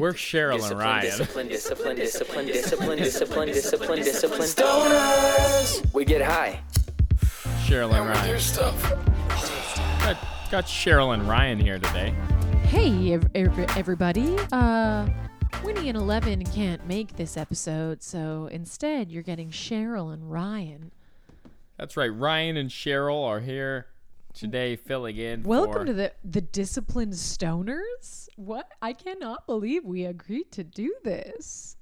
We're Cheryl and Ryan. Discipline, discipline, discipline, discipline, discipline, discipline, discipline. Stoners! We get high. Cheryl and Ryan. Got, got Cheryl and Ryan here today. Hey, ev- ev- everybody. Uh, Winnie and Eleven can't make this episode, so instead you're getting Cheryl and Ryan. That's right. Ryan and Cheryl are here today, filling in. Welcome for, to the the Disciplined Stoners. What? I cannot believe we agreed to do this.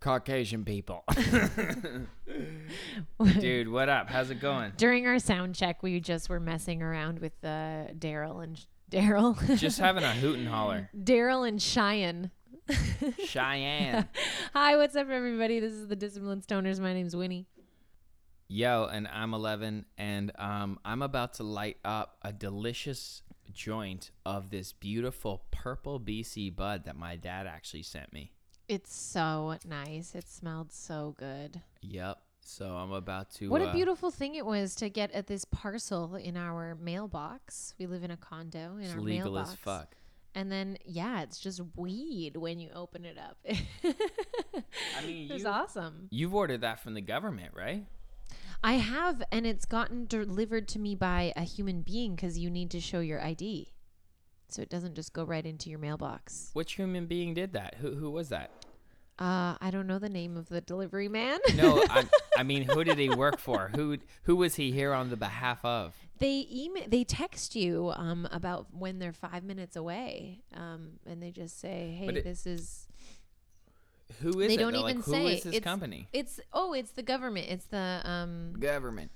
Caucasian people. Dude, what up? How's it going? During our sound check, we just were messing around with uh, Daryl and Daryl, Just having a hoot and holler. Daryl and Cheyenne. Cheyenne. Hi, what's up, everybody? This is the Disciplined Stoners. My name's Winnie. Yo, and I'm 11, and um, I'm about to light up a delicious joint of this beautiful purple BC bud that my dad actually sent me. It's so nice. It smelled so good. Yep. So I'm about to. What a uh, beautiful thing it was to get at this parcel in our mailbox. We live in a condo in It's our legal mailbox. as fuck. And then yeah, it's just weed when you open it up. I mean, it was you- awesome. You've ordered that from the government, right? I have, and it's gotten delivered to me by a human being because you need to show your ID, so it doesn't just go right into your mailbox. Which human being did that? Who who was that? Uh, I don't know the name of the delivery man. No, I, I mean, who did he work for? Who who was he here on the behalf of? they email they text you um about when they're five minutes away um and they just say hey it- this is Who is they it? don't though? even like, say is this it's, company? it's oh it's the government it's the um Government.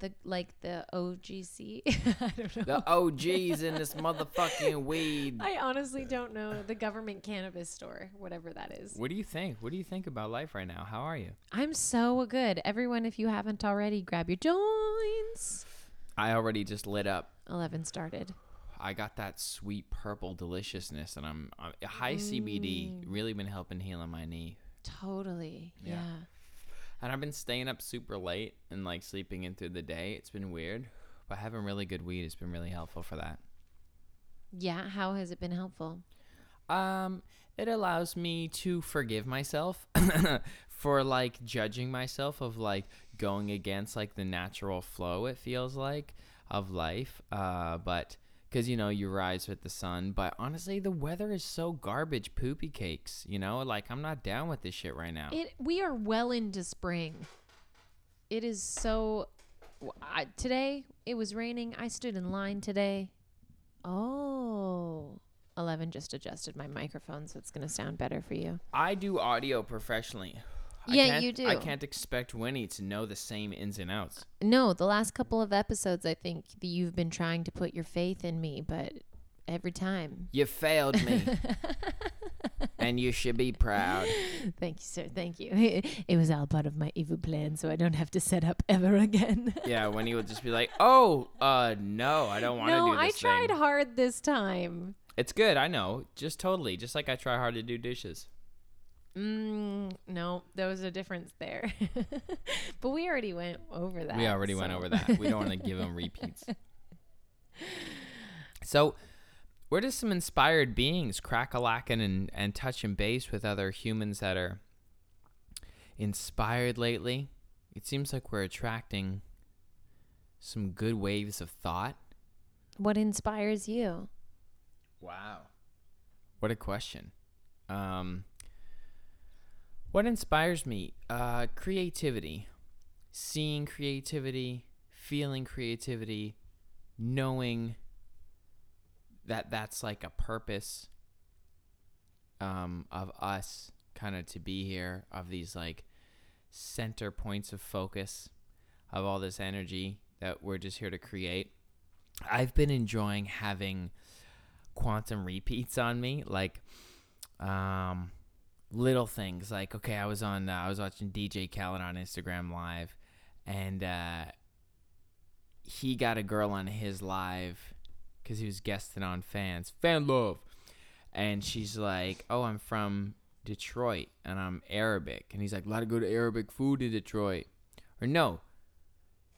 the like the ogc i don't know The OGs in this motherfucking weed. i honestly don't know the government cannabis store whatever that is What do you think? What do you think about life right now? How are you? i'm so good everyone if you haven't already grab your joints I already just lit up. 11 started I got that sweet purple deliciousness, and I'm, i high CBD really been helping healing my knee. totally Yeah. yeah. And I've been staying up super late and like sleeping in through the day. It's been weird, but having really good weed has been really helpful for that. yeah how has it been helpful Um, it allows me to forgive myself for like judging myself of like going against like the natural flow. It feels like of life. Uh, but because you know you rise with the sun. But honestly, the weather is so garbage, poopy cakes. You know, like I'm not down with this shit right now. It we are well into spring. It is so. I, today it was raining. I stood in line today. Oh, 11 just adjusted my microphone so it's going to sound better for you. I do audio professionally. Yeah, you do. I can't expect Winnie to know the same ins and outs. No, the last couple of episodes, I think that you've been trying to put your faith in me, but every time. You failed me, and you should be proud. Thank you, sir. Thank you. It was all part of my evil plan, so I don't have to set up ever again. Yeah, when he would just be like, "Oh, uh, no, I don't want to no, do this I tried thing." hard this time. It's good, I know. Just totally, just like I try hard to do dishes. Mm, no, there was a difference there. but we already went over that. we already went over that. We don't want to give them repeats. So, we're just some inspired beings, crack-a-lacking and touch and touching base with other humans that are inspired lately. It seems like we're attracting some good waves of thought. what inspires you? Wow. What a question. Um, what inspires me? Uh, creativity. Seeing creativity, feeling creativity, knowing that that's like a purpose um, of us kind of to be here, of these like center points of focus of all this energy that we're just here to create. I've been enjoying having quantum repeats on me like um little things like okay i was on uh, i was watching dj khaled on instagram live and uh he got a girl on his live because he was guesting on fans fan love. And she's like oh i'm from detroit and i'm arabic. And he's like a lot of good arabic food in detroit. Or no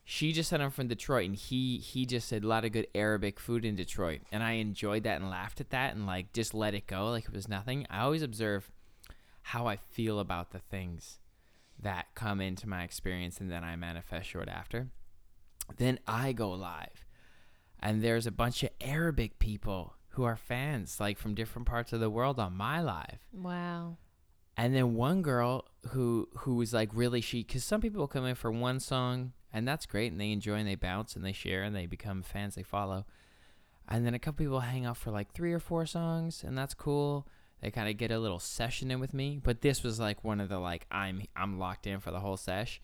she just said I'm from Detroit, and he he just said a lot of good Arabic food in Detroit, and I enjoyed that and laughed at that and like just let it go like it was nothing. I always observe how I feel about the things that come into my experience, and then I manifest short after. Then I go live, and there's a bunch of Arabic people who are fans like from different parts of the world on my live. Wow. And then one girl who who was like really she because some people come in for one song and that's great and they enjoy and they bounce and they share and they become fans they follow. And then a couple people hang out for like three or four songs and that's cool. They kind of get a little session in with me, but this was like one of the like I'm I'm locked in for the whole sesh.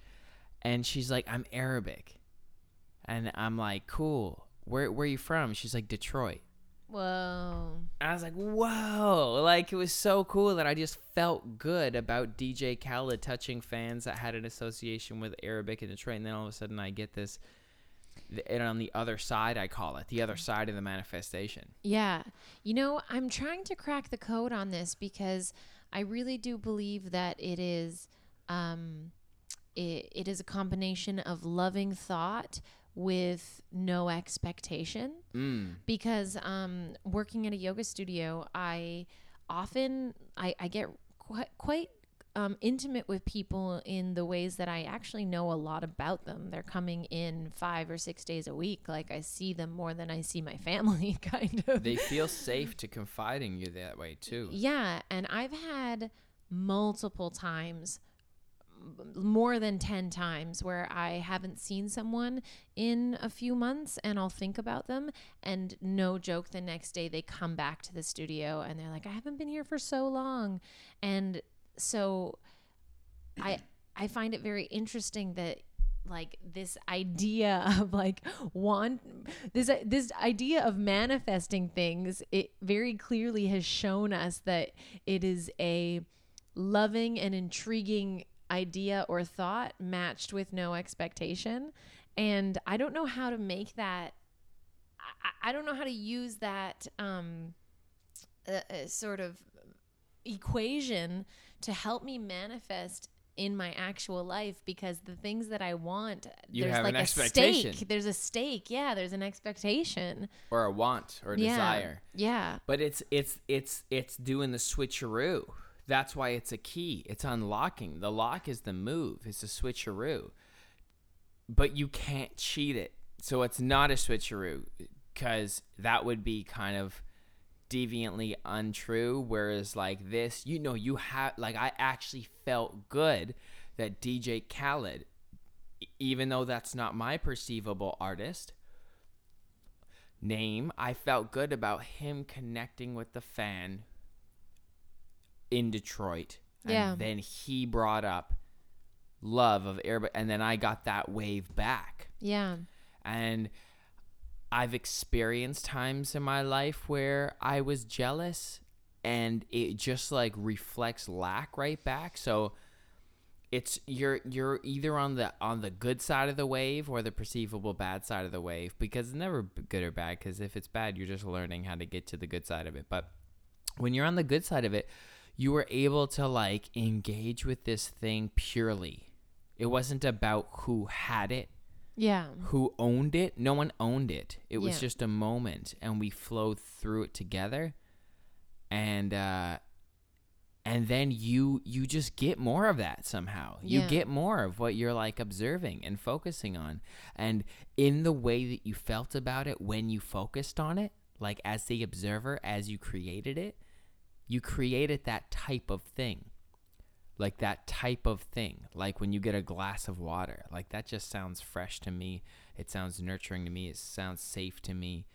And she's like I'm Arabic. And I'm like cool. Where where are you from? She's like Detroit. Whoa. I was like, whoa. Like, it was so cool that I just felt good about DJ Khaled touching fans that had an association with Arabic in Detroit. And then all of a sudden, I get this. And on the other side, I call it the other side of the manifestation. Yeah. You know, I'm trying to crack the code on this because I really do believe that it is um it, it is a combination of loving thought with no expectation Mm. because um working at a yoga studio I often I, I get quite quite um, intimate with people in the ways that I actually know a lot about them. They're coming in five or six days a week. Like I see them more than I see my family, kind of. They feel safe to confide in you that way, too. Yeah, and I've had multiple times more than 10 times where I haven't seen someone in a few months and I'll think about them and no joke the next day they come back to the studio and they're like I haven't been here for so long and so I I find it very interesting that like this idea of like want this this idea of manifesting things it very clearly has shown us that it is a loving and intriguing idea or thought matched with no expectation. And i don't know how to make that i, I don't know how to use that um uh, uh, sort of equation to help me manifest in my actual life because the things that I want, You there's like an a expectation. stake. There's a stake. Yeah, there's an expectation. Or a want or a yeah. desire. Yeah. But it's it's it's it's doing the switcheroo. That's why it's a key. It's unlocking. The lock is the move. It's a switcheroo. But you can't cheat it. So it's not a switcheroo cuz that would be kind of deviantly untrue whereas like this, you know, you have like I actually felt good that DJ Khaled even though that's not my perceivable artist, name, I felt good about him connecting with the fan in Detroit. And Yeah. then he brought up love of Arabic, and then I got that wave back. Yeah. And I've experienced times in my life where I was jealous and it just like reflects lack right back. So it's you're you're either on the on the good side of the wave or the perceivable bad side of the wave because it's never good or bad because if it's bad you're just learning how to get to the good side of it. But when you're on the good side of it, you were able to like engage with this thing purely. It wasn't about who had it Yeah. who owned it. No one owned it. It was Yeah. just a moment, and we flowed through it together. And uh, and then you you just get more of that somehow. You Yeah. get more of what you're like observing and focusing on, and in the way that you felt about it when you focused on it, like as the observer, as you created it, you created that type of thing like that type of thing like when you get a glass of water like that just sounds fresh to me it sounds nurturing to me it sounds safe to me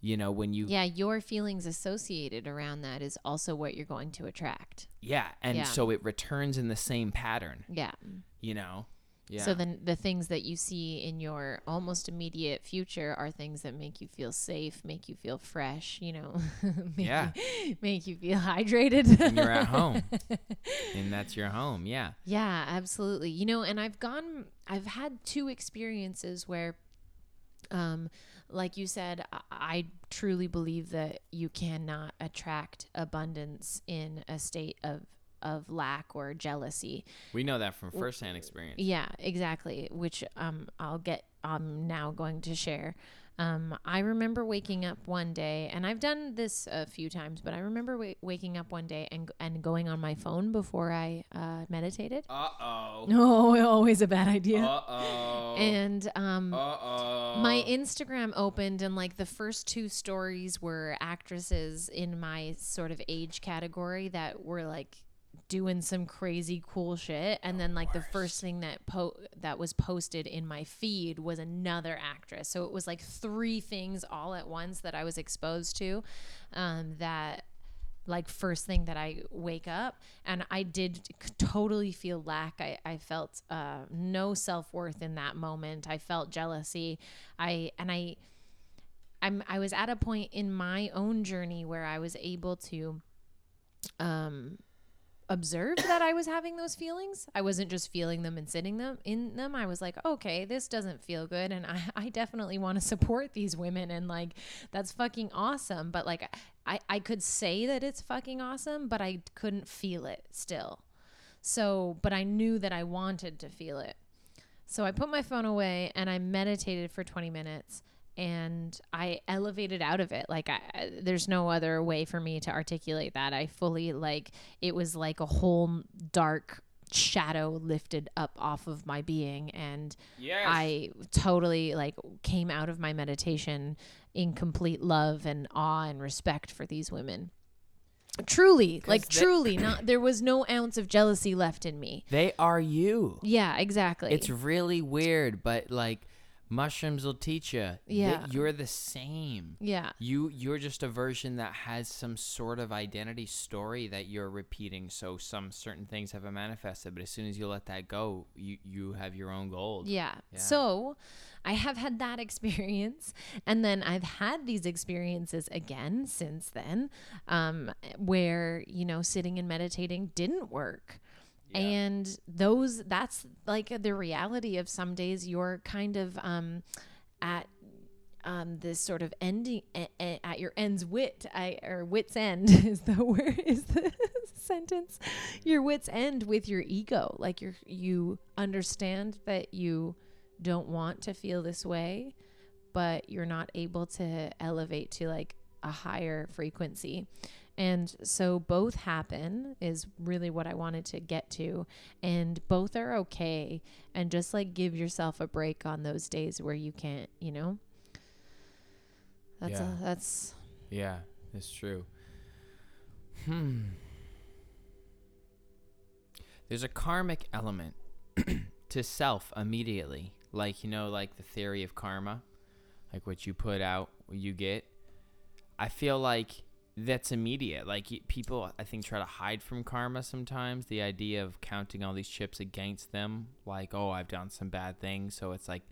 you know when you Yeah. Your feelings associated around that is also what you're going to attract. yeah and Yeah. so it returns in the same pattern Yeah. you know yeah So then the things that you see in your almost immediate future are things that make you feel safe, make you feel fresh, you know, make Yeah. you, make you feel hydrated. and you're at home and that's your home yeah Yeah, absolutely. You know, and I've gone I've had two experiences where um like you said, I, I truly believe that you cannot attract abundance in a state of of lack or jealousy. We know that from firsthand experience. Yeah, exactly. Which um, I'll get. I'm now going to share. Um, I remember waking up one day, and I've done this a few times, but I remember wa- waking up one day and and going on my phone before I uh, meditated. Uh oh. No, always a bad idea. Uh oh. and um, Uh oh. my Instagram opened, and like the first two stories were actresses in my sort of age category that were like doing some crazy cool shit and then like the first thing that po- that was posted in my feed was another actress so it was like three things all at once that I was exposed to um, that like first thing that I wake up and I did totally feel lack. I, I felt uh, no self-worth in that moment. I felt jealousy. I and I I'm I was at a point in my own journey where I was able to um observe that I was having those feelings. I wasn't just feeling them and sitting them in them. I was like, okay, this doesn't feel good. And I, I definitely want to support these women. And like, that's fucking awesome. But like, I, I could say that it's fucking awesome, but I couldn't feel it still. So, but I knew that I wanted to feel it. So I put my phone away and I meditated for 20 minutes and I elevated out of it. Like I, there's no other way for me to articulate that. I fully like it was like a whole dark shadow lifted up off of my being and Yes. I totally like came out of my meditation in complete love and awe and respect for these women. Truly, like they- truly, not there was no ounce of jealousy left in me. They are you. Yeah, exactly. It's really weird, but like mushrooms will teach you. Yeah. you're the same. yeah. You you're just a version that has some sort of identity story that you're repeating. So some certain things haven't manifested, but as soon as you let that go, you you have your own gold. Yeah. Yeah. So I have had that experience. And then I've had these experiences again since then, um, where, you know, sitting and meditating didn't work. And those, that's like the reality of some days you're kind of um, at um, this sort of ending a- a- at your end's wit, I, or wit's end is the word is the sentence. Your wit's end with your ego, like you you understand that you don't want to feel this way, but you're not able to elevate to like a higher frequency. And so both happen is really what I wanted to get to. And both are okay. And just like give yourself a break on those days where you can't, you know? That's Yeah. a, that's Yeah, it's true. Hmm. There's a karmic element to self immediately. Like, you know, like the theory of karma, like what you put out, you get. I feel like that's immediate. Like people, I think, try to hide from karma sometimes. The idea of counting all these chips against them, like, oh, I've done some bad things, so it's like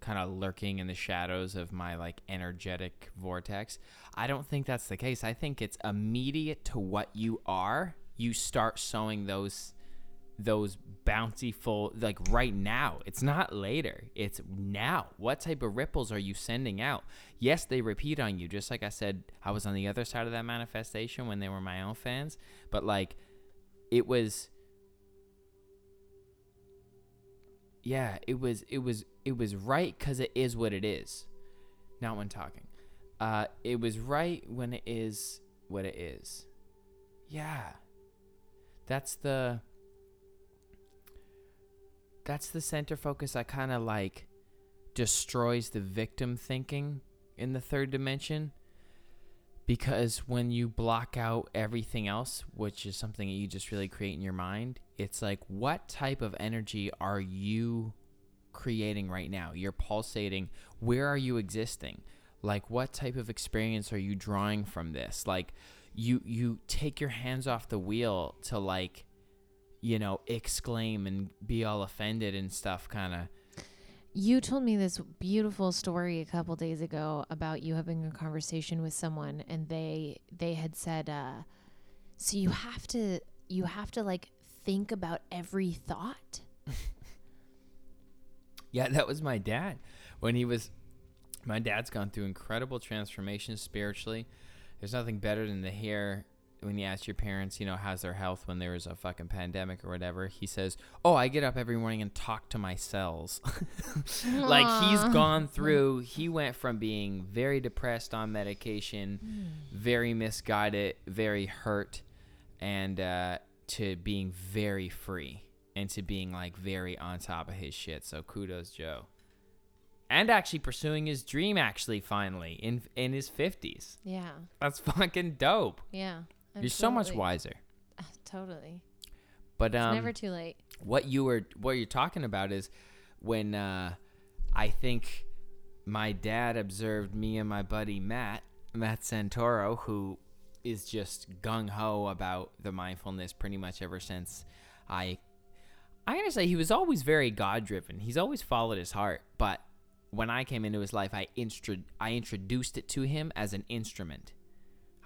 kind of lurking in the shadows of my like energetic vortex. I don't think that's the case. I think it's immediate to what you are. You start sowing those those bountiful like right now. It's not later. It's now. What type of ripples are you sending out? Yes, they repeat on you. Just like I said, I was on the other side of that manifestation when they were my own fans, but like it was yeah, it was it was it was right cuz it is what it is. Not when talking. Uh it was right when it is what it is. Yeah. That's the that's the center focus that kind of like destroys the victim thinking in the third dimension. Because when you block out everything else which is something that you just really create in your mind it's like what type of energy are you creating right now? You're pulsating. Where are you existing? Like what type of experience are you drawing from this? Like you you take your hands off the wheel to like you know exclaim and be all offended and stuff kind of You told me this beautiful story a couple days ago about you having a conversation with someone and they they had said uh so you have to you have to like think about every thought. Yeah, that was my dad. When he was, my dad's gone through incredible transformations spiritually. There's nothing better than to hear when you ask your parents, you know, how's their health when there was a fucking pandemic or whatever, he says, "Oh, I get up every morning and talk to my cells." like he's gone through. He went from being very depressed on medication, very misguided, very hurt, and uh, to being very free and to being like very on top of his shit. So kudos, Joe. And actually pursuing his dream, actually, finally in in his fifties. Yeah. That's fucking dope. Yeah. You're so much wiser. Ah, Totally. But It's um, never too late. what you were what you're talking about is when uh, I think my dad observed me and my buddy Matt Matt Santoro, who is just gung ho about the mindfulness pretty much ever since I. I gotta say he was always very God driven. He's always followed his heart, but when I came into his life, I instru- I introduced it to him as an instrument.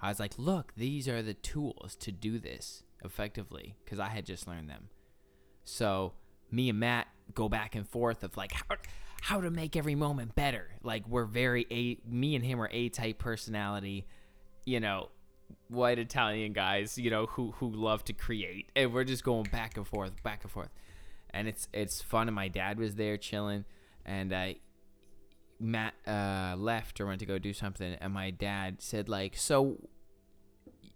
I was like, "Look, these are the tools to do this effectively," because I had just learned them. So me and Matt go back and forth of like how, how to make every moment better. Like we're very a me and him are a type personality, you know, white Italian guys, you know, who who love to create, and we're just going back and forth, back and forth, and it's it's fun. And my dad was there chilling, and I. Matt uh, left or went to go do something, and my dad said like, "So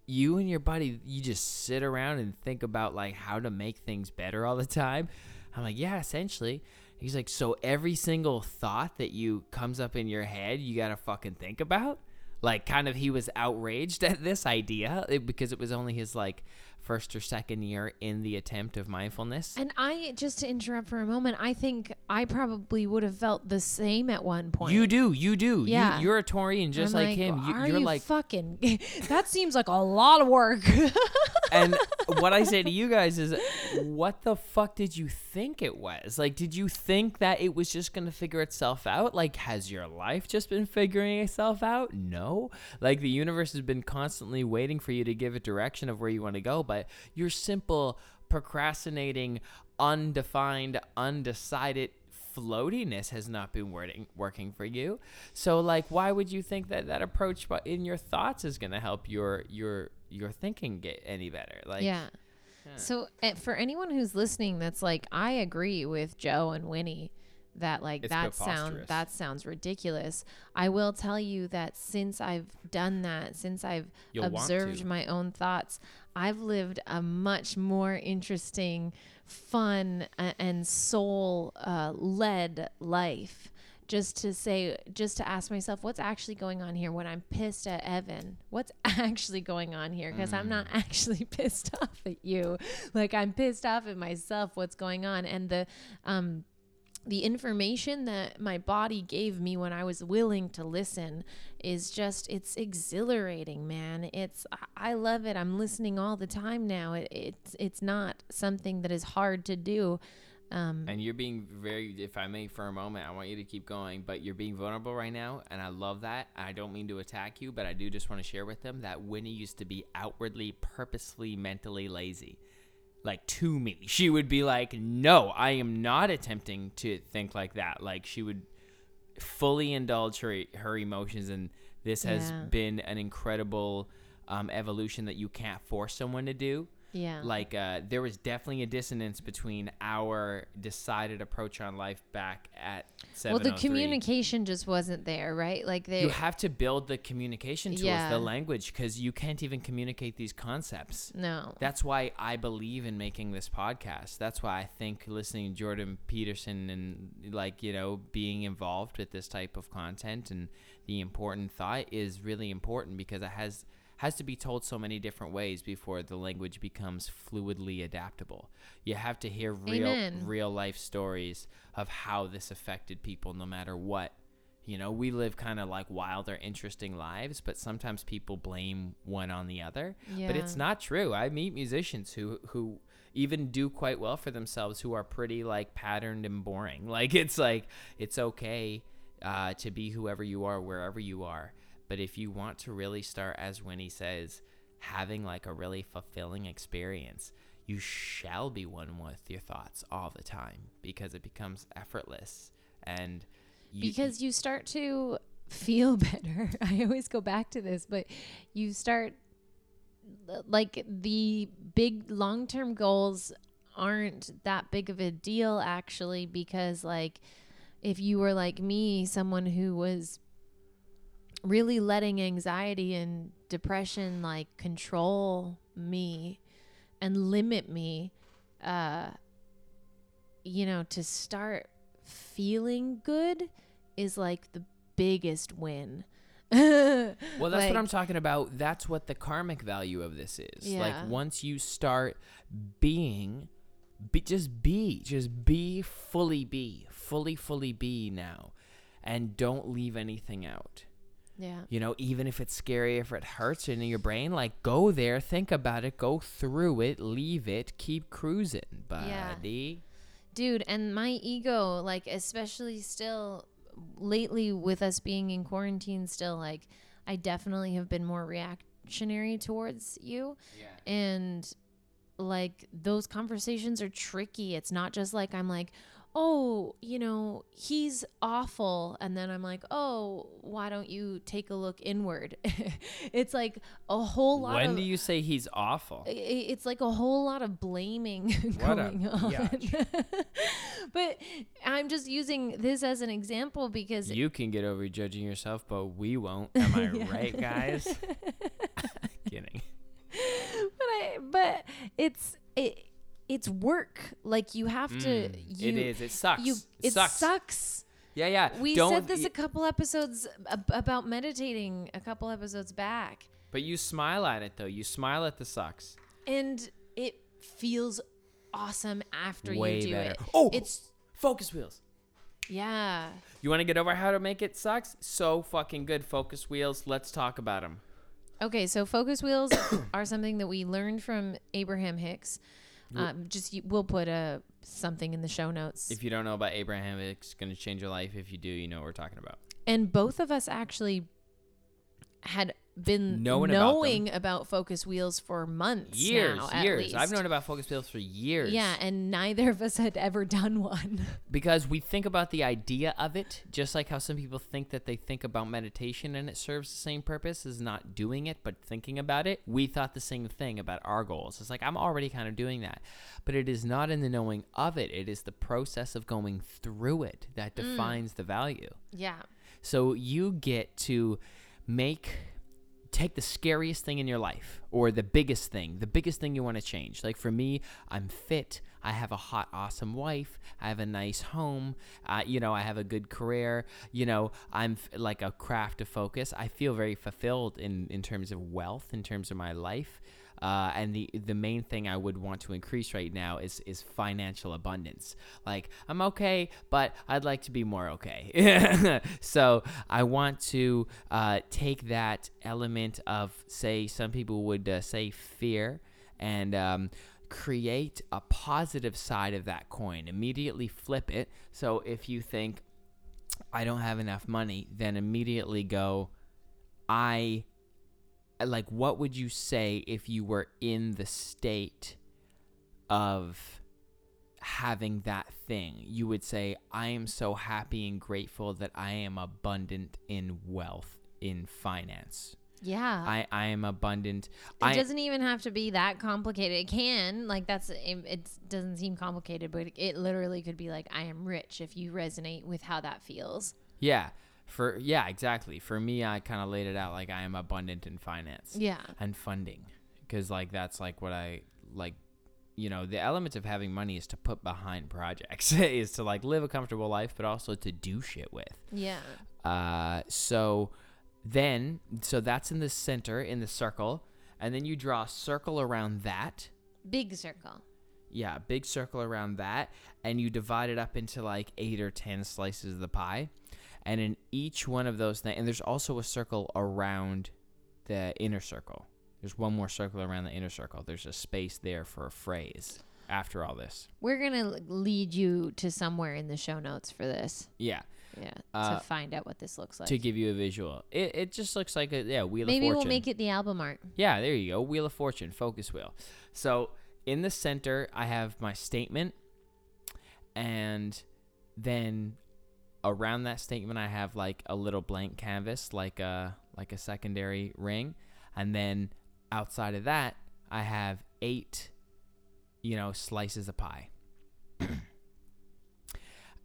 you and your buddy you just sit around and think about like how to make things better all the time? I'm like yeah essentially. He's like so every single thought that you comes up in your head you gotta fucking think about? Like kind of he was outraged at this idea because it was only his like first or second year in the attempt of mindfulness And I just to interrupt for a moment, I think I probably would have felt the same at one point. you do you do Yeah. you, you're a Torian just I'm like, him you, Are you're you like fucking? that seems like a lot of work. and what I say to you guys is, what the fuck did you think it was? Like, did you think that it was just gonna figure itself out? Like, has your life just been figuring itself out? No. Like, the universe has been constantly waiting for you to give a direction of where you want to go, but your simple procrastinating, undefined, undecided floatiness has not been working working for you. So like why would you think that that approach in your thoughts is going to help your your your thinking get any better? Like yeah. So uh, for anyone who's listening, that's like, I agree with Joe and Winnie that like It's that sound that sounds ridiculous. I will tell you that since I've done that, since I've You'll observed my own thoughts, I've lived a much more interesting, fun, uh, and soul uh, led life. Just to say, just to ask myself, what's actually going on here when I'm pissed at Evan? What's actually going on here? Because I'm not actually pissed off at you. Like I'm pissed off at myself. What's going on? And the, um, the information that my body gave me when I was willing to listen is just it's exhilarating, man. It's I- love it. I'm listening all the time now. It, it's it's not something that is hard to do. Um, and you're being very if I may for a moment, I want you to keep going, but you're being vulnerable right now and I love that. I don't mean to attack you, but I do just want to share with them that Winnie used to be outwardly purposely mentally lazy. Like to me. She would be like, "No, I am not attempting to think like that." Like she would fully indulge her her emotions and this has Yeah. been an incredible um, evolution that you can't force someone to do yeah. like uh, there was definitely a dissonance between our decided approach on life back at well, the communication just wasn't there, right? Like they you have to build the communication tools Yeah. the language because you can't even communicate these concepts no. that's why I believe in making this podcast. That's why I think listening to Jordan Peterson and like, you know, being involved with this type of content and the important thought is really important because it has has to be told so many different ways before the language becomes fluidly adaptable. You have to hear real Amen. real life stories of how this affected people no matter what you know, we live kind of like wild or interesting lives, but sometimes people blame one on the other. But it's not true. I meet musicians who who even do quite well for themselves who are pretty like patterned and boring. Like it's like it's okay uh, to be whoever you are wherever you are. But if you want to really start, as Winnie says, having like a really fulfilling experience, you shall be one with your thoughts all the time because it becomes effortless and you, because you start to feel better. I always go back to this, but you start like the big long term goals aren't that big of a deal actually because like if you were like me, someone who was really letting anxiety and depression like control me and limit me uh you know to start feeling good is like the biggest win Well, that's Like- what I'm talking about. That's what the karmic value of this is. Yeah. Like once you start being, be, just be, just be fully be, fully fully be now, and don't leave anything out. Yeah You know, even if it's scary, if it hurts in your brain, like go there, think about it, go through it, leave it, keep cruising, Yeah. dude and my ego like especially still lately with us being in quarantine still like i definitely have been more reactionary towards you Yeah. and like those conversations are tricky it's not just like i'm like oh you know he's awful and then i'm like oh why don't you take a look inward it's like a whole lot When of do you say he's awful? it's like a whole lot of blaming going on. but I'm just using this as an example because You can get over judging yourself, but we won't. Am I Yeah. right, guys? Kidding. but I but it's it it's work. Like you have to Mm, you it is. It sucks. you it, sucks. sucks. Yeah, yeah. We Don't, said this y- a couple episodes ab- about meditating a couple episodes back. but you smile at it though. You smile at the sucks. And it feels awesome after Way you do better. it. Oh, It's focus wheels. yeah. You want to get over how to make it sucks? So fucking good. Focus wheels. Let's talk about them. Okay, so focus wheels are something that we learned from Abraham Hicks. Um, just we'll put a something in the show notes. If you don't know about Abraham, it's gonna change your life. If you do, you know what we're talking about. and both of us actually had been Knowing about knowing about, focus wheels for months Years, now, at years. I've known about focus wheels for years. Yeah, and neither of us had ever done one. because we think about the idea of it just like how some people think that they think about meditation and it serves the same purpose as not doing it but thinking about it we thought the same thing about our goals it's like i'm already kind of doing that but it is not in the knowing of it it is the process of going through it that mm. defines the value yeah. so you get to make take the scariest thing in your life or the biggest thing, the biggest thing you want to change. Like for me, I'm fit. I have a hot, awesome wife. I have a nice home. Uh, you know, I have a good career. You know, I'm f- like a craft to focus. I feel very fulfilled in, in terms of wealth, in terms of my life. Uh, and the the main thing I would want to increase right now is is financial abundance. Like I'm okay, but I'd like to be more okay. so I want to uh, take that element of say some people would uh, say fear and um, create a positive side of that coin. Immediately flip it. So if you think I don't have enough money, then immediately go I Uh, like what would you say if you were in the state of having that thing you would say i am so happy and grateful that i am abundant in wealth in finance Yeah. i i am abundant it I, doesn't even have to be that complicated. It can, like that's it doesn't seem complicated, but it literally could be like I am rich if you resonate with how that feels. yeah for yeah exactly for me i kind of laid it out like i am abundant in finance Yeah. and funding because like that's like what i like you know the elements of having money is to put behind projects is to like live a comfortable life but also to do shit with Yeah. uh so then so that's in the center in the circle and then you draw a circle around that Big circle. yeah big circle around that and you divide it up into like eight or ten slices of the pie and in each one of those things and there's also a circle around the inner circle there's one more circle around the inner circle there's a space there for a phrase after all this We're gonna lead you to somewhere in the show notes for this. yeah Yeah. Uh, to find out what this looks like. to give you a visual it, it just looks like a yeah wheel Maybe of we'll make it the album art. Yeah, there you go. Wheel of Fortune, focus wheel. So in the center, I have my statement, and then around that statement, I have like a little blank canvas, like a like a secondary ring, and then outside of that, I have eight, you know, slices of pie.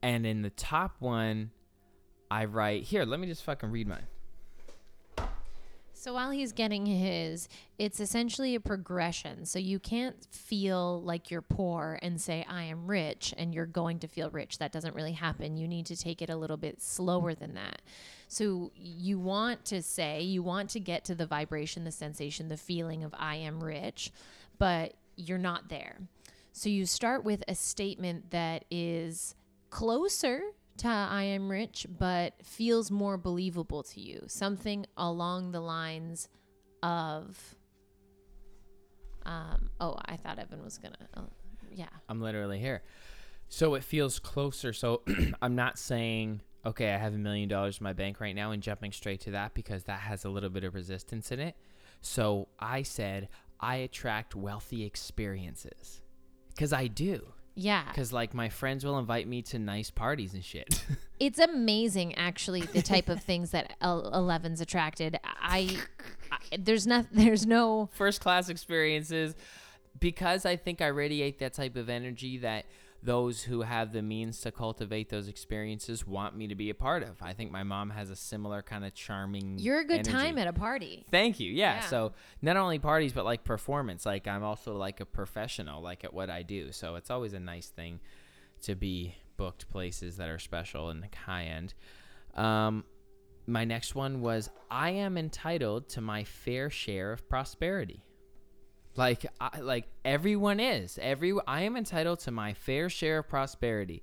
and in the top one, I write here. Let me just fucking read mine. So while he's getting his, it's essentially a progression. So you can't feel like you're poor and say, I am rich, and you're going to feel rich. That doesn't really happen. You need to take it a little bit slower than that. So you want to say, you want to get to the vibration, the sensation, the feeling of I am rich, but you're not there. So you start with a statement that is closer to I am rich, but feels more believable to you. Something along the lines of, um, oh, I thought Evan was gonna, oh, yeah. I'm literally here. So it feels closer. So I'm not saying, okay, I have a million dollars in my bank right now and jumping straight to that because that has a little bit of resistance in it. So I said, I attract wealthy experiences because I do. Yeah. Because like my friends will invite me to nice parties and shit. It's amazing, actually, the type of things that El- Eleven's attracted. I, I there's not, there's no, First class experiences because I think I radiate that type of energy that those who have the means to cultivate those experiences want me to be a part of. I think my mom has a similar kind of charming. you're a good energy. time at a party. Thank you. Yeah. Yeah. So not only parties, but like performance. Like I'm also like a professional, like at what I do. So it's always a nice thing to be booked places that are special and high end. Um, my next one was I am entitled to my fair share of prosperity. Like, I, like everyone is. Every I am entitled to my fair share of prosperity.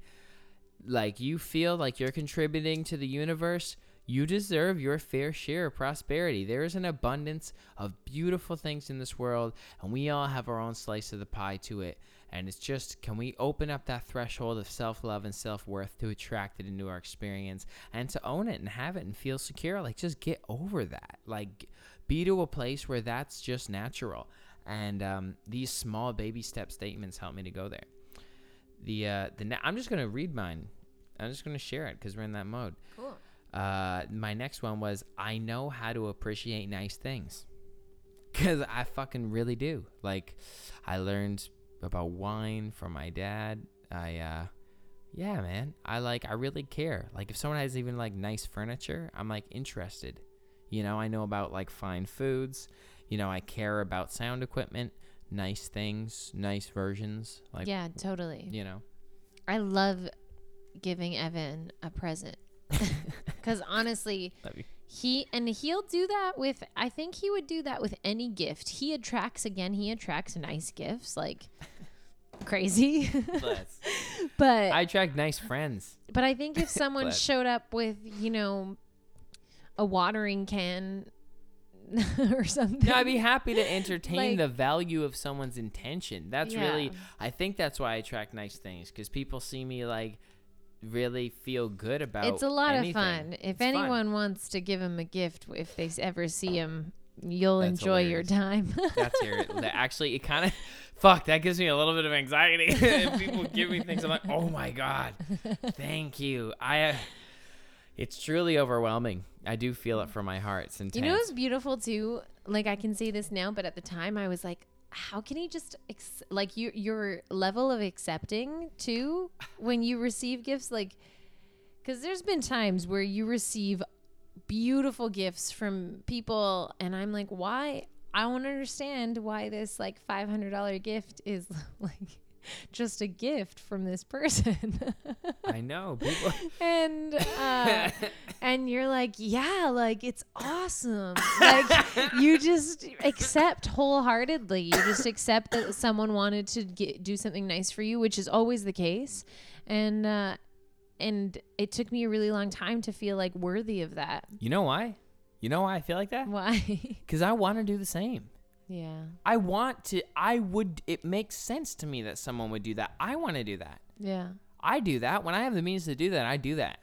Like you feel like you're contributing to the universe, you deserve your fair share of prosperity. There is an abundance of beautiful things in this world, and we all have our own slice of the pie to it. And it's just, can we open up that threshold of self love and self worth to attract it into our experience and to own it and have it and feel secure? Like, just get over that. Like, be to a place where that's just natural. And um, these small baby step statements help me to go there. The uh, the ne- I'm just gonna read mine. I'm just gonna share it because we're in that mode. Cool. Uh, my next one was I know how to appreciate nice things. Cause I fucking really do. Like, I learned about wine from my dad. I, uh, yeah, man. I like. I really care. Like, if someone has even like nice furniture, I'm like interested. You know, I know about like fine foods. You know, I care about sound equipment, nice things, nice versions. Like, yeah, totally. you know. I love giving Evan a present because honestly, he and he'll do that with. I think he would do that with any gift. He attracts again. He attracts nice gifts like crazy. But I attract nice friends. but I think if someone showed up with you know a watering can or something, No, I'd be happy to entertain Like- the value of someone's intention. That's really, I think that's why I attract nice things because people see me like really feel good about. it's a lot anything. of fun. If It's fun. anyone wants to give him a gift, if they ever see him, you'll That's enjoy your time. that's here. actually, it kind of, fuck, that gives me a little bit of anxiety. if people give me things, I'm like, oh my god, thank you. I, uh, it's truly overwhelming. I do feel it mm. from my heart. It's intense. You know it's beautiful too? Like I can say this now, but at the time I was like, how can he just ex- like your your level of accepting too when you receive gifts like cuz there's been times where you receive beautiful gifts from people and I'm like, "Why? I don't understand why this like $500 gift is like just a gift from this person." I know people. and uh, and you're like, yeah, like it's awesome. Like you just accept wholeheartedly. You just accept that someone wanted to get, do something nice for you, which is always the case. And uh, and it took me a really long time to feel like worthy of that. you know why? You know why I feel like that? Why? Because I want to do the same. Yeah. I want to. I would. It makes sense to me that someone would do that. I want to do that. Yeah. I do that when I have the means to do that. I do that.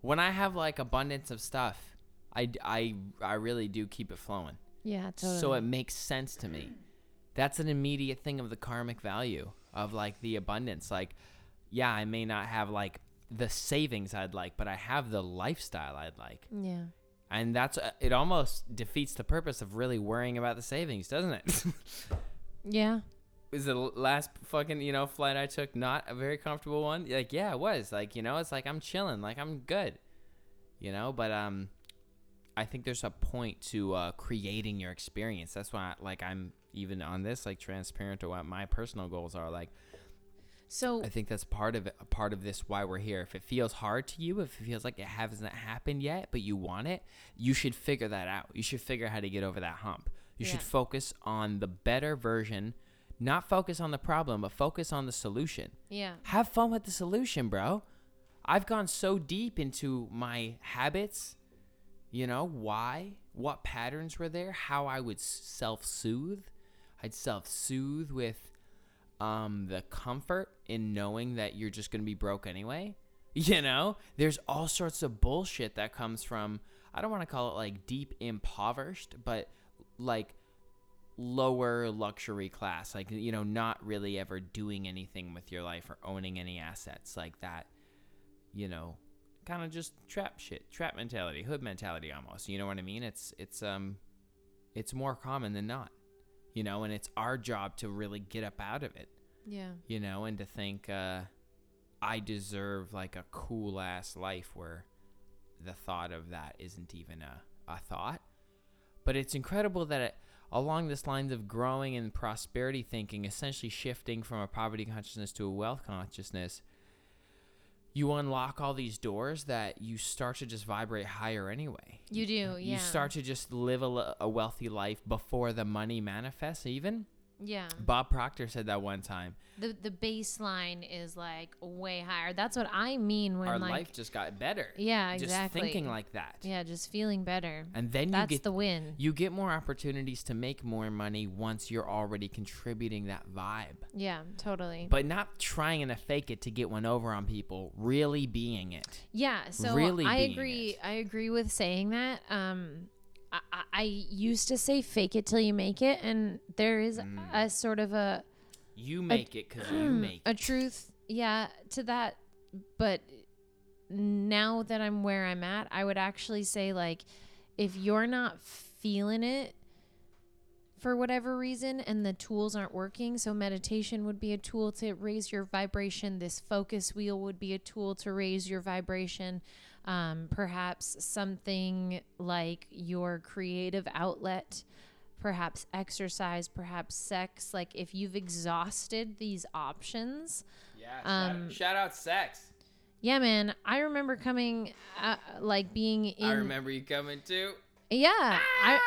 When I have like abundance of stuff, I I I really do keep it flowing. Yeah, totally. So it makes sense to me. That's an immediate thing of the karmic value of like the abundance. Like, yeah, I may not have like the savings I'd like, but I have the lifestyle I'd like. yeah. And that's uh, it almost defeats the purpose of really worrying about the savings, doesn't it? Yeah. was the last fucking you know flight I took not a very comfortable one? Like yeah, it was. Like you know, it's like I'm chilling, like I'm good, you know. But um, I think there's a point to uh, creating your experience. That's why like I'm even on this like transparent to what my personal goals are. Like So I think that's part of it, part of this why we're here. If it feels hard to you, if it feels like it hasn't happened yet, but you want it, you should figure that out. You should figure how to get over that hump. You should focus on the better version, not focus on the problem, but focus on the solution. yeah. Have fun with the solution, bro. I've gone so deep into my habits, you know, why, what patterns were there, how I would self soothe. I'd self soothe with um, the comfort in knowing that you're just going to be broke anyway. You know, there's all sorts of bullshit that comes from, I don't want to call it like deep impoverished, but like lower luxury class like you know not really ever doing anything with your life or owning any assets like that you know? Kind of just trap shit trap mentality hood mentality almost you know what i mean? It's it's um it's more common than not you know and it's our job to really get up out of it Yeah. you know and to think uh i deserve like a cool ass life where the thought of that isn't even a, a thought but it's incredible that it, along this lines of growing and prosperity thinking essentially shifting from a poverty consciousness to a wealth consciousness you unlock all these doors that you start to just vibrate higher anyway You do, yeah. you start to just live a wealthy life before the money manifests even Yeah. bob proctor said that one time The the baseline is like way higher. That's what I mean when our like life just got better Yeah, exactly. just thinking like that yeah, just feeling better. and then you That's get the win. you get more opportunities to make more money once you're already contributing that vibe Yeah, totally. but not trying to fake it to get one over on people really being it Yeah, so really I agree. it. I agree with saying that. Um, I, I- I used to say "fake it till you make it," and there is Mm. a sort of a you make it because you make a truth, yeah, to that. But now that I'm where I'm at, I would actually say like, if you're not feeling it for whatever reason and the tools aren't working so meditation would be a tool to raise your vibration this focus wheel would be a tool to raise your vibration um, perhaps something like your creative outlet perhaps exercise perhaps sex. Like if you've exhausted these options yeah Um, shout, shout out sex. Yeah man. I remember coming uh, like being in i remember you coming too. Yeah i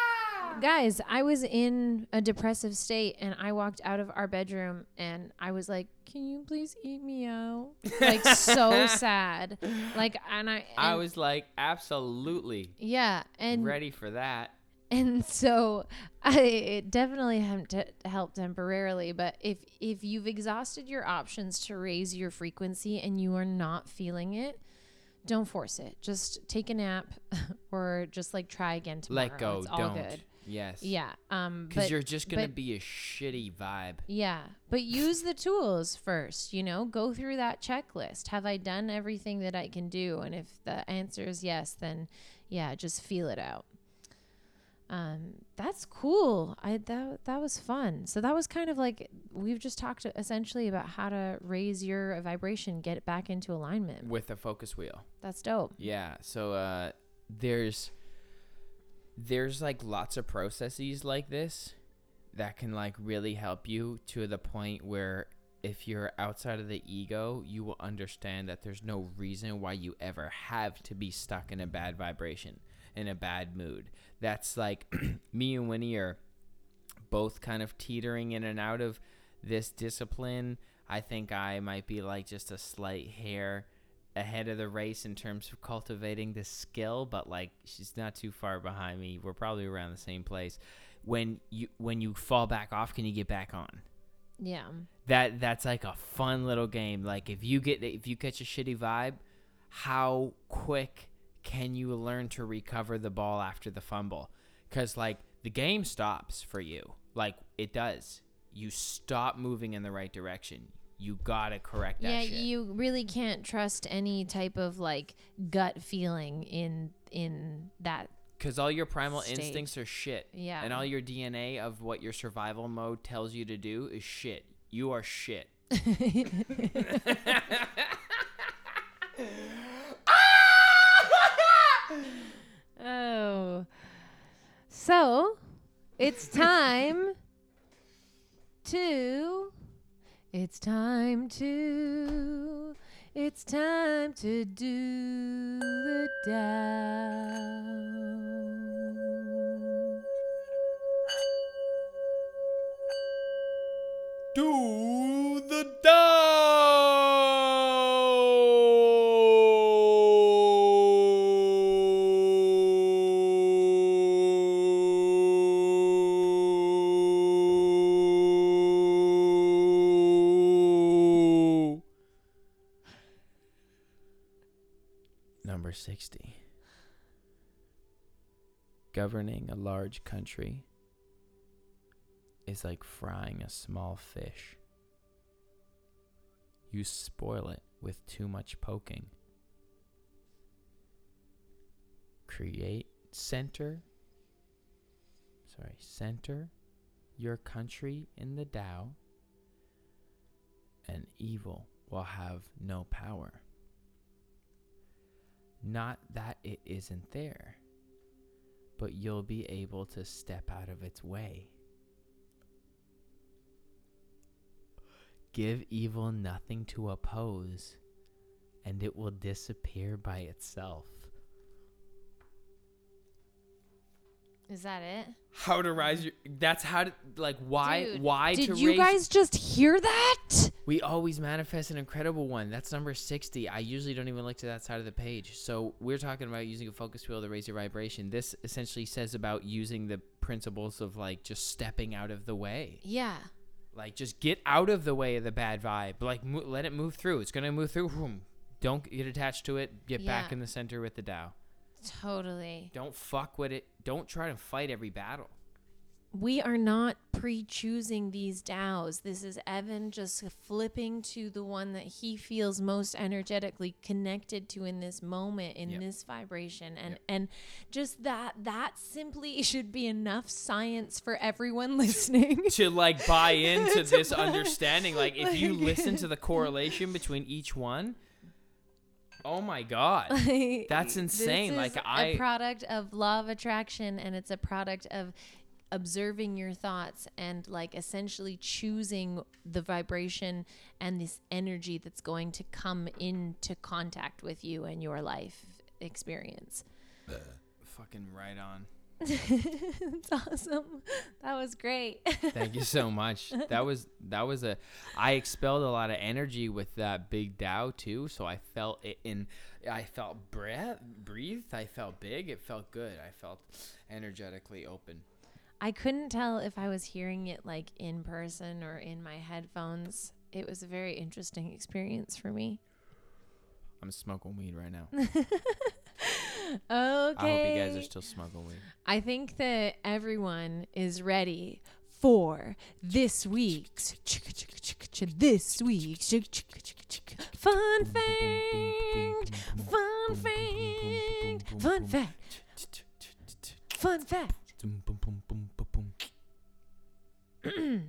guys i was in a depressive state and i walked out of our bedroom and i was like can you please eat me out? Like so sad. Like and i i was like absolutely. Yeah and ready for that. and so I it definitely helped to help temporarily but if if you've exhausted your options to raise your frequency and you are not feeling it don't force it. Just take a nap or just like try again tomorrow let go. it's all don't. good yes. Yeah um because you're just gonna but- be a shitty vibe. Yeah but use the tools first you know? Go through that checklist. Have i done everything that i can do? And if the answer is yes then yeah just feel it out. Um that's cool. I that that was fun. So that was kind of like we've just talked essentially about how to raise your vibration get it back into alignment. With a focus wheel. That's dope. Yeah. So uh there's there's like lots of processes like this that can like really help you to the point where if you're outside of the ego, you will understand that there's no reason why you ever have to be stuck in a bad vibration, in a bad mood. That's like me and Winnie are both kind of teetering in and out of this discipline. I think I might be like just a slight hair ahead of the race in terms of cultivating this skill, but like she's not too far behind me. We're probably around the same place. When you when you fall back off, can you get back on? yeah That that's like a fun little game. Like if you get if you catch a shitty vibe, how quick can you learn to recover the ball after the fumble? Cuz like the game stops for you. Like it does. You stop moving in the right direction. You got to correct that yeah shit. you really can't trust any type of like gut feeling in in that Because all your primal State. instincts are shit. Yeah. And all your DNA of what your survival mode tells you to do is shit. You are shit. Oh. So, it's time to. It's time to. It's time to do the down. Do the down. Number 60. Governing a large country is like frying a small fish. You spoil it with too much poking. Create, center, sorry, center your country in the Tao, and evil will have no power. Not that it isn't there, but you'll be able to step out of its way. Give evil nothing to oppose, and it will disappear by itself. Is that it? How to rise your that's how to like why Dude, why Did to you raise guys just hear that? We always manifest an incredible one. That's number 60. I usually don't even look to that side of the page. So we're talking about using a focus wheel to raise your vibration. This essentially says about using the principles of like just stepping out of the way. Yeah. Like just get out of the way of the bad vibe. Like mo- let it move through. It's gonna move through. Don't get attached to it. Get back in the center with the Tao. Totally. Don't fuck with it. Don't try to fight every battle. We are not pre choosing these Taos. This is Evan just flipping to the one that he feels most energetically connected to in this moment, in Yep. this vibration. And Yep. and just that that simply should be enough science for everyone listening. to like buy into this buy- understanding. Like if you listen to the correlation between each one, oh my god, Like, That's insane. Like, I- a product of law of attraction, and it's a product of observing your thoughts and like essentially choosing the vibration and this energy that's going to come into contact with you and your life experience. Uh, fucking right on. it's awesome. That was great. Thank you so much. That was that was a. I expelled a lot of energy with that big Tao too, so I felt it in. I felt breath, breathed. I felt big. It felt good. I felt energetically open. I couldn't tell if I was hearing it like in person or in my headphones. It was a very interesting experience for me. I'm smoking weed right now. Okay. I hope you guys are still smoking weed. I think that everyone is ready for this week's this week's fun fact. Fun fact. Fun fact. Fun fact.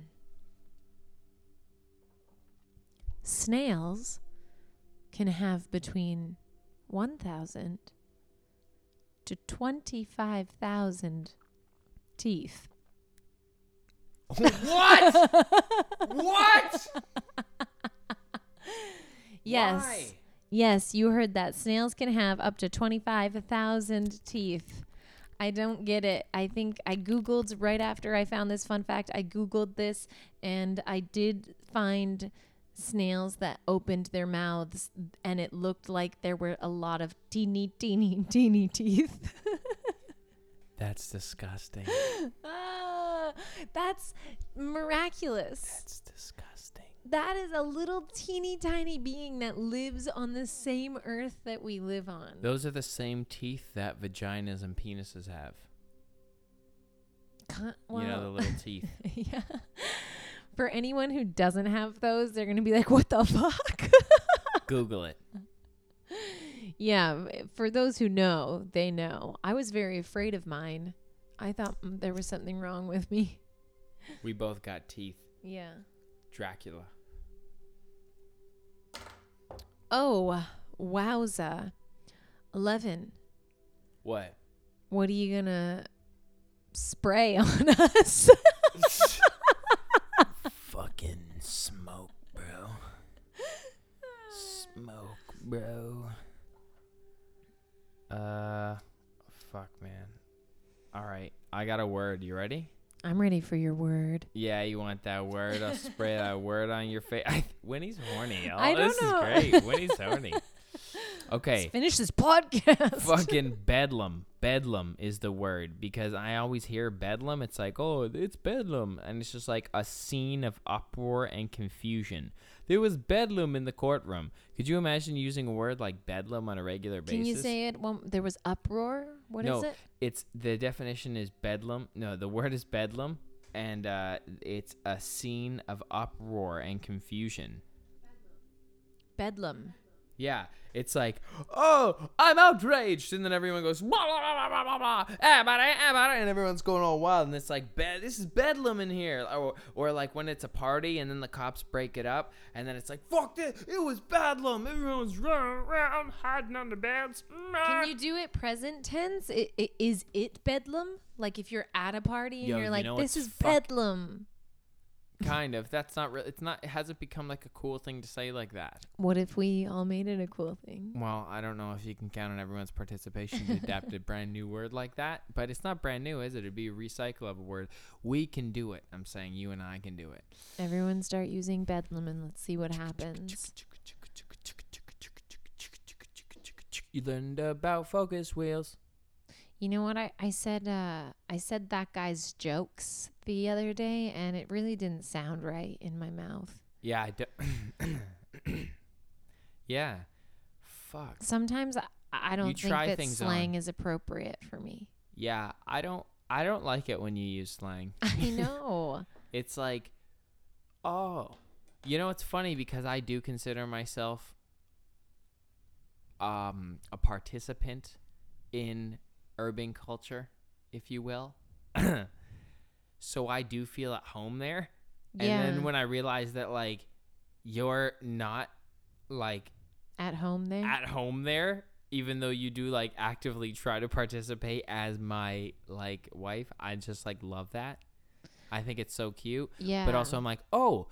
Snails can have between 1,000 to 25,000 teeth. what? what? Yes. Why? Yes, you heard that. Snails can have up to 25,000 teeth. I don't get it. I think I Googled right after I found this fun fact. I Googled this and I did find snails that opened their mouths and it looked like there were a lot of teeny, teeny, teeny teeth. That's disgusting. ah, that's miraculous. That's disgusting. That is a little teeny tiny being that lives on the same earth that we live on. Those are the same teeth that vaginas and penises have. Con- you know, the little teeth. yeah. For anyone who doesn't have those, they're going to be like, what the fuck? Google it. Yeah, for those who know, they know. I was very afraid of mine. I thought mm, there was something wrong with me. We both got teeth. Yeah. Dracula. Oh, wowza. 11. What? What are you going to spray on us? Fucking smoke, bro. Smoke, bro. Uh, fuck, man. All right, I got a word. You ready? I'm ready for your word. Yeah, you want that word? I'll spray that word on your face. Winnie's horny. y'all. I don't this know. is great. Winnie's horny. Okay. Let's finish this podcast. fucking bedlam. Bedlam is the word because I always hear bedlam. It's like, oh, it's bedlam. And it's just like a scene of uproar and confusion. There was bedlam in the courtroom. Could you imagine using a word like bedlam on a regular basis? Can you say it? One, there was uproar. What is no, it? it's the definition is bedlam. No, the word is bedlam, and uh, it's a scene of uproar and confusion. Bedlam. Yeah, it's like, oh, I'm outraged, and then everyone goes, blah, blah, blah, blah, blah, blah, ah, bada, ah, bada, and everyone's going all wild, and it's like, bed, this is bedlam in here, or, or like when it's a party, and then the cops break it up, and then it's like, fuck this, it was bedlam, everyone's running around, hiding under beds. Can you do it present tense? I i is it bedlam? Like if you're at a party and Yo, you're you like, this is fuck- bedlam. Kind of. That's not really. It's not. It hasn't become like a cool thing to say like that. What if we all made it a cool thing? Well, I don't know if you can count on everyone's participation to adapt a brand new word like that, but it's not brand new, is it? It'd be a recycle of a word. We can do it. I'm saying you and I can do it. Everyone start using bedlam and let's see what happens. You learned about focus wheels. You know what I, I said uh I said that guy's jokes the other day and it really didn't sound right in my mouth. Yeah, I do. yeah. Fuck. Sometimes I, I don't think try that slang on. is appropriate for me. Yeah, I don't. I don't like it when you use slang. I know. It's like, oh, you know, it's funny because I do consider myself um, a participant in urban culture, if you will. so I do feel at home there. And Yeah. then when I realize that, like, you're not like At home there. at home there, even though you do like actively try to participate as my like wife, I just like love that. I think it's so cute. yeah. But also I'm like, "Oh,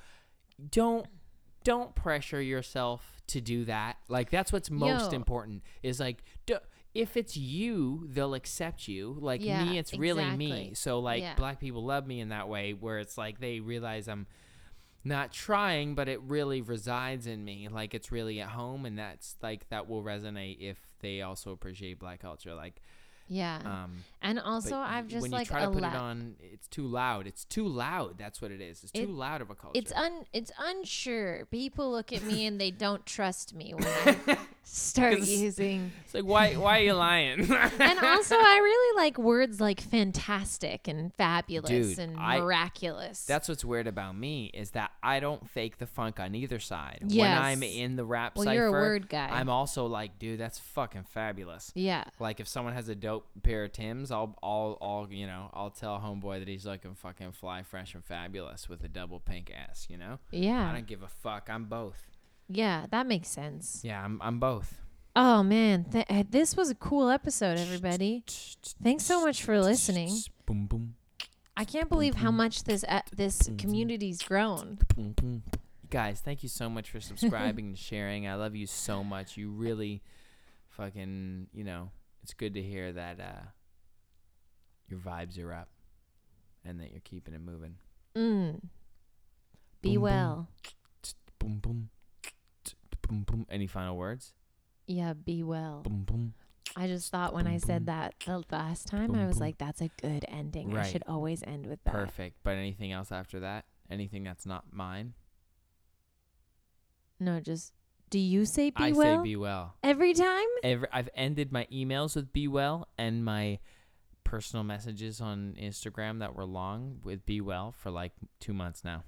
don't don't pressure yourself to do that." Like that's what's most Yo. important is like d- if it's you, they'll accept you. Like Yeah, me, it's really me. So like Yeah. black people love me in that way where it's like they realize I'm not trying, but it really resides in me. Like it's really at home, and that's like that will resonate if they also appreciate black culture. Like, yeah. um, and also I've just when like you try to put it on, it's too loud. It's too loud. That's what it is. It's too It- loud of a culture. It's un it's unsure. People look at me and they don't trust me when I start using. It's like why why are you lying? And also, I really like words like fantastic and fabulous Dude, and I- miraculous. That's what's weird about me is that I don't fake the funk on either side. When I'm in the rap well, cipher, you're a word guy. I'm also like, dude, that's fucking fabulous. yeah. Like if someone has a dope pair of Tims, I'll I'll I'll you know I'll tell homeboy that he's looking fucking fly, fresh, and fabulous with a double pink ass. You know, Yeah. I don't give a fuck. I'm both. Yeah. That makes sense. Yeah, I'm I'm both. Oh, man. Th- uh, this was a cool episode, everybody. Thanks so much for listening. Boom boom I can't believe how much this uh, this community's grown. Guys, thank you so much for subscribing and sharing. I love you so much. You really fucking you know it's good to hear that uh, your vibes are up and that you're keeping it moving. Mm. Be boom. well. Boom boom. Boom boom. Any final words? Yeah, be well. Boom boom. I just thought when Boom, I said boom. that the last time, Boom, I was like, that's a good ending. I should always end with that. Perfect. But anything else after that? Anything that's not mine? No, just do you say be I well I say be well. every time? Every, I've ended my emails with be well and my personal messages on Instagram that were long with be well for like two months now.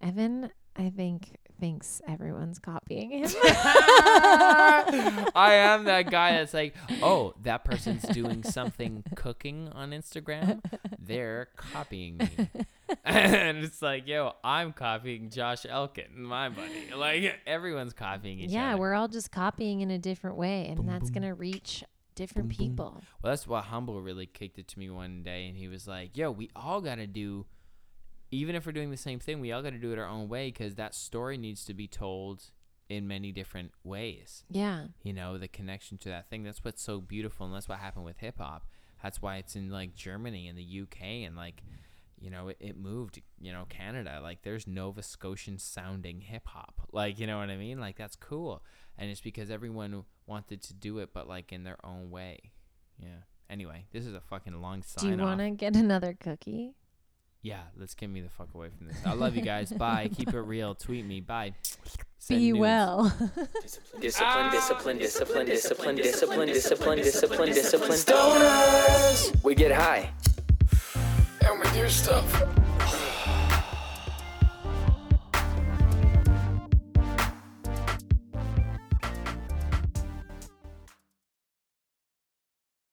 Evan, I think thinks everyone's copying him. I am that guy that's like, oh, that person's doing something cooking on Instagram. They're copying me. and it's like, yo, I'm copying Josh Elkin, my buddy. Like everyone's copying each yeah, other. we're all just copying in a different way, and that's gonna reach different people. Well, that's what Humble really kicked it to me one day, and he was like, "Yo, we all got to do, even if we're doing the same thing, we all got to do it our own way because that story needs to be told in many different ways. Yeah, You know, the connection to that thing. That's what's so beautiful, and that's what happened with hip hop. That's why it's in like Germany and the UK and like." You know, it, it moved, you know, Canada. Like, there's Nova Scotian sounding hip hop. Like, you know what I mean? Like, that's cool. And it's because everyone wanted to do it, but like in their own way. Yeah. Anyway, this is a fucking long sign do you want to get another cookie? Yeah, let's get me the fuck away from this. I love you guys. Bye. Keep it real. Tweet me. Bye. Send Be nudes. well. Discipline, discipline, discipline, discipline, discipline, discipline, discipline, discipline. Stoners! We get high. And with your stuff.